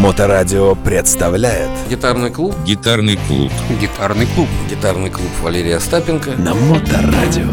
Моторадио представляет Гитарный клуб. Гитарный клуб. Гитарный клуб. Гитарный клуб Валерия Остапенко. на Моторадио.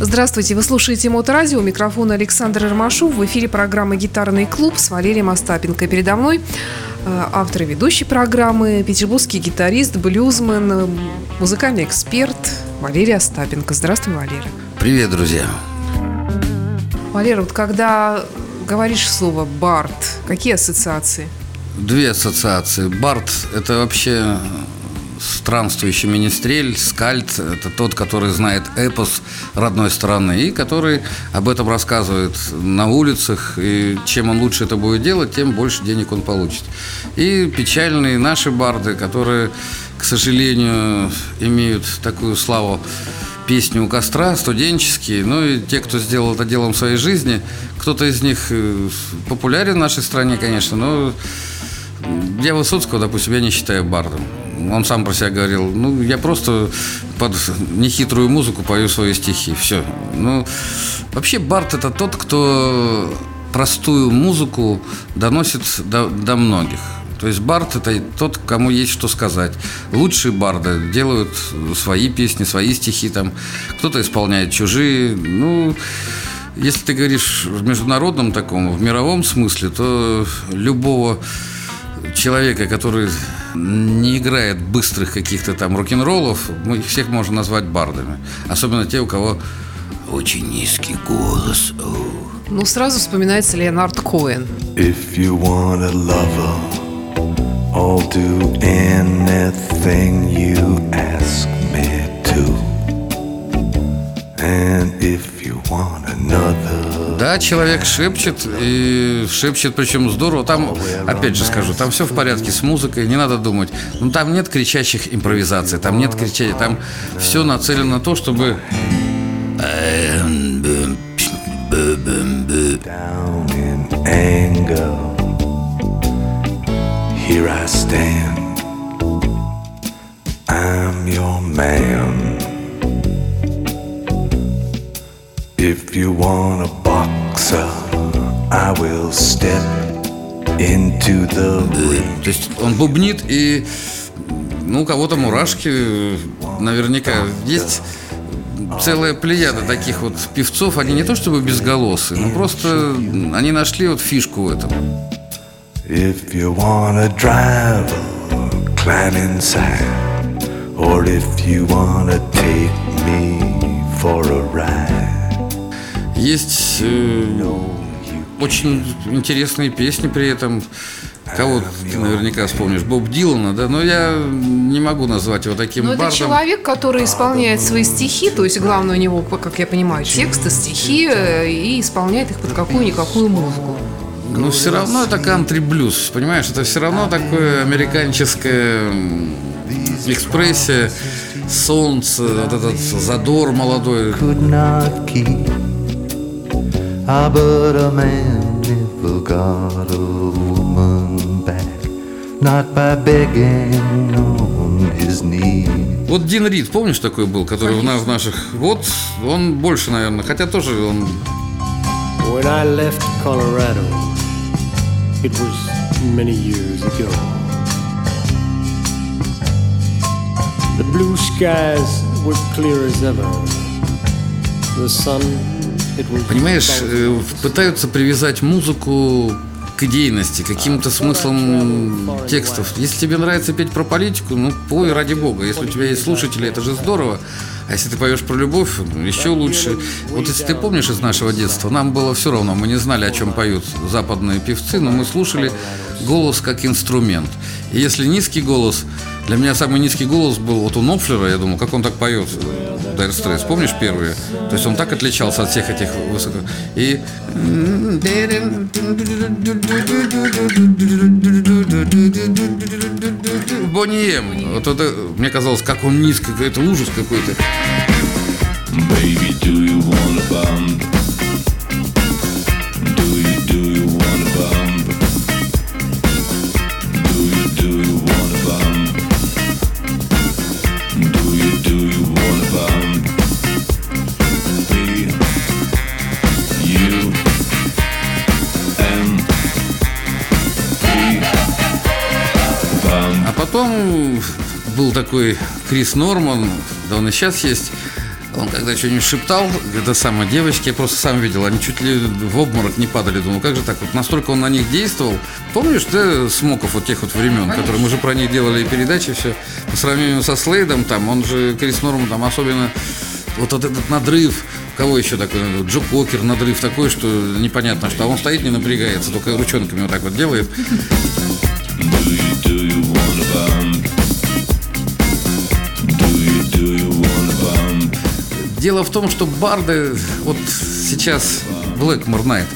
Здравствуйте, вы слушаете Моторадио, у микрофона Александр Ромашов. В эфире программа «Гитарный клуб» с Валерием Остапенко. Передо мной э, автор и ведущий программы, петербургский гитарист, блюзмен, э, музыкальный эксперт Валерий Остапенко. Здравствуй, Валера. Привет, друзья. Валера, вот когда говоришь слово «бард», какие ассоциации? Две ассоциации. Барт – это вообще странствующий министрель, скальд – это тот, который знает эпос родной страны и который об этом рассказывает на улицах. И чем он лучше это будет делать, тем больше денег он получит. И печальные наши барды, которые, к сожалению, имеют такую славу песни у костра, студенческие, ну и те, кто сделал это делом своей жизни. Кто-то из них э, популярен в нашей стране, конечно, но я Высоцкого, допустим, я не считаю бардом. Он сам про себя говорил, ну, я просто под нехитрую музыку пою свои стихи, все. Ну, вообще бард – это тот, кто простую музыку доносит до, до многих. То есть бард – это тот, кому есть что сказать. Лучшие барды делают свои песни, свои стихи, там кто-то исполняет чужие. Ну, если ты говоришь в международном таком, в мировом смысле, то любого человека, который не играет быстрых каких-то там рок-н-роллов, мы их всех можно назвать бардами. Особенно те, у кого очень низкий голос. Ну, сразу вспоминается Леонард Коэн. If you want a lover, I'll do anything you ask me to. And if you want another, Да, человек шепчет, и шепчет, причем здорово. Там, опять же скажу, там все в порядке с музыкой, не надо думать. Ну, там нет кричащих импровизаций, там нет кричания, там все нацелено на то, чтобы... down in anger, here I stand. I'm your man. If you want a boxer, I will step into the ring. То есть он бубнит, и ну, у кого-то мурашки наверняка. Есть целая плеяда таких вот певцов, они не то чтобы безголосые, но просто они нашли вот фишку в этом. If you wanna drive, climb inside. Or if you wanna take me for a ride. Есть э, очень интересные песни при этом. Кого ты наверняка вспомнишь? Боб Дилана, да? Но я не могу назвать его таким Но это бардом. человек, который исполняет свои стихи, то есть главное у него, как я понимаю, тексты, стихи, э, и исполняет их под какую-никакую музыку. Но все равно это кантри-блюз, понимаешь? Это все равно такое американческое экспрессия, солнце, вот этот задор молодой. Could not keep. Ah, but a man never got a woman back. Not by begging on his knees. Вот Дин Рид, помнишь, такой был, который в, на- в наших... Вот он больше, наверное, хотя тоже он... When I left Colorado, it was many years ago. The blue skies were clear as ever. The sun. Понимаешь, э, пытаются привязать музыку к идейности, каким-то смыслом текстов. Если тебе нравится петь про политику, ну пой ради бога. Если у тебя есть слушатели, это же здорово. А если ты поешь про любовь, ну, еще лучше. Вот если ты помнишь из нашего детства, нам было все равно, мы не знали, о чем поют западные певцы, но мы слушали голос как инструмент. И если низкий голос, для меня самый низкий голос был вот у Нопфлера, я думал, как он так поет, Dire Straits, помнишь первые? То есть он так отличался от всех этих высоко... И... Бонни Эм. Вот это, мне казалось, как он низко, это ужас какой-то. Baby, do you want a bump? Такой Крис Норман, да он и сейчас есть. Он когда что-нибудь шептал, это самое, девочки, я просто сам видел, они чуть ли в обморок не падали. Думаю, как же так вот, настолько он на них действовал. Помнишь, да, Смоков вот тех вот времен, которые мы же про них делали и передачи, все. По сравнению со Слейдом, там, он же, Крис Норман, там, особенно вот этот надрыв, кого еще такой, Джо Кокер, надрыв такой, что непонятно, что а он стоит, не напрягается, только ручонками вот так вот делает. Дело в том, что барды, вот сейчас Blackmore Night,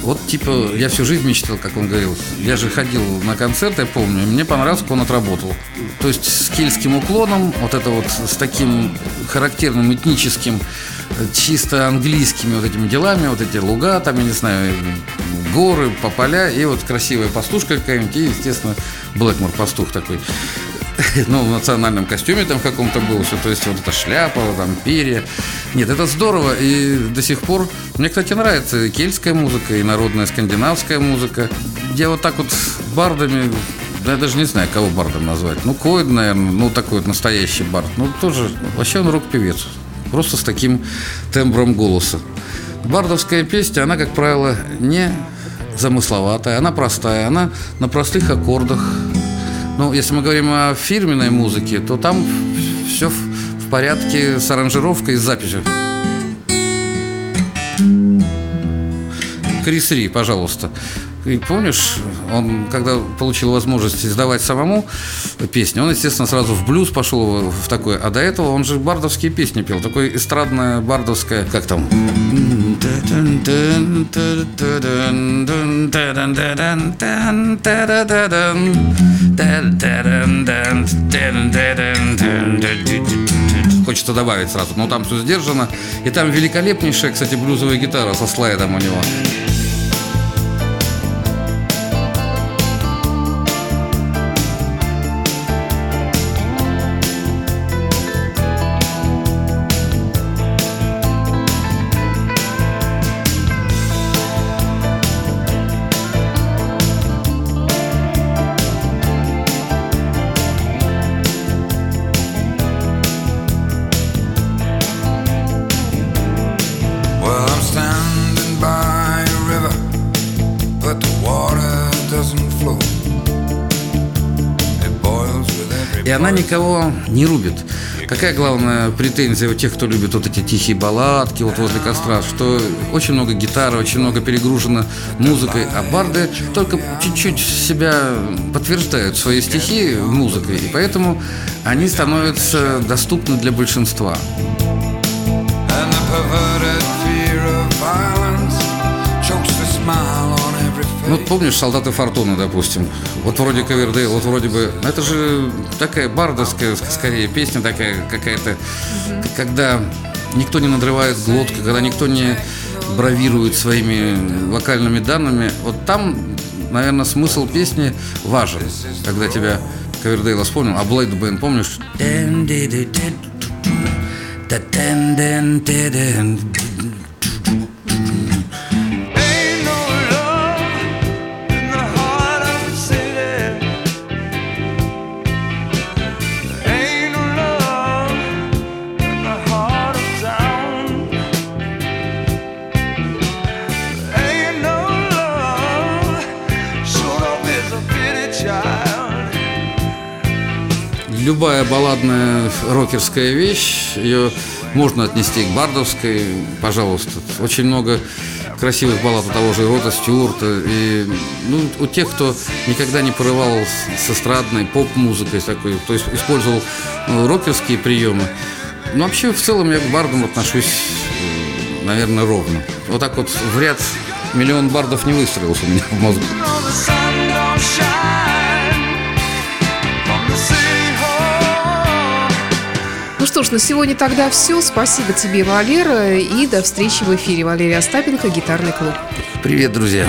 вот типа я всю жизнь мечтал, как он говорил. Я же ходил на концерт, я помню, мне понравилось, как он отработал. То есть с кельтским уклоном, вот это вот с таким характерным этническим, чисто английскими вот этими делами, вот эти луга, там, я не знаю, горы, по поля, и вот красивая пастушка какая-нибудь, и, естественно, Блэкмор пастух такой. ну, в национальном костюме там каком-то был все, то есть вот эта шляпа, там перья. Нет, это здорово, и до сих пор мне, кстати, нравится и кельтская музыка, и народная скандинавская музыка. Я вот так вот бардами, да я даже не знаю, кого бардом назвать. Ну, Койд, наверное, ну, такой вот настоящий бард. Ну, тоже, вообще он рок-певец. Просто с таким тембром голоса. Бардовская песня, она, как правило, не замысловатая, она простая, она на простых аккордах. Ну, если мы говорим о фирменной музыке, то там все в порядке с аранжировкой и записью. Крис Ри, пожалуйста. И помнишь, он, когда получил возможность издавать самому песни, он, естественно, сразу в блюз пошел в такой. А до этого он же бардовские песни пел. Такое эстрадное, бардовское, как там? Хочется добавить сразу, но там все сдержано. И там великолепнейшая, кстати, блюзовая гитара со слайдом у него. Она никого не рубит. Какая главная претензия у тех, кто любит вот эти тихие балладки вот возле костра, что очень много гитары, очень много перегружено музыкой, а барды только чуть-чуть себя подтверждают свои стихи музыкой, и поэтому они становятся доступны для большинства. And the Ну, помнишь «Солдаты Фортуны», допустим? Вот вроде Ковердейл, вот вроде бы... Это же такая бардовская, ск- скорее, песня такая какая-то, к- когда никто не надрывает глотку, когда никто не бравирует своими вокальными данными. Вот там, наверное, смысл песни важен, когда тебя Ковердейла вспомнил. А Блейд Бен, помнишь? Любая балладная рокерская вещь, ее можно отнести к бардовской, пожалуйста. Очень много красивых баллад у того же Рота Стюарта. И ну, у тех, кто никогда не порывал с, эстрадной поп-музыкой такой, то есть использовал ну, рокерские приемы. Но вообще, в целом, я к бардам отношусь, э, наверное, ровно. Вот так вот в ряд миллион бардов не выстроился у меня в мозгу. Что ж, на сегодня тогда все. Спасибо тебе, Валера. И до встречи в эфире. Валерия Остапенко, «Гитарный клуб». Привет, друзья!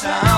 time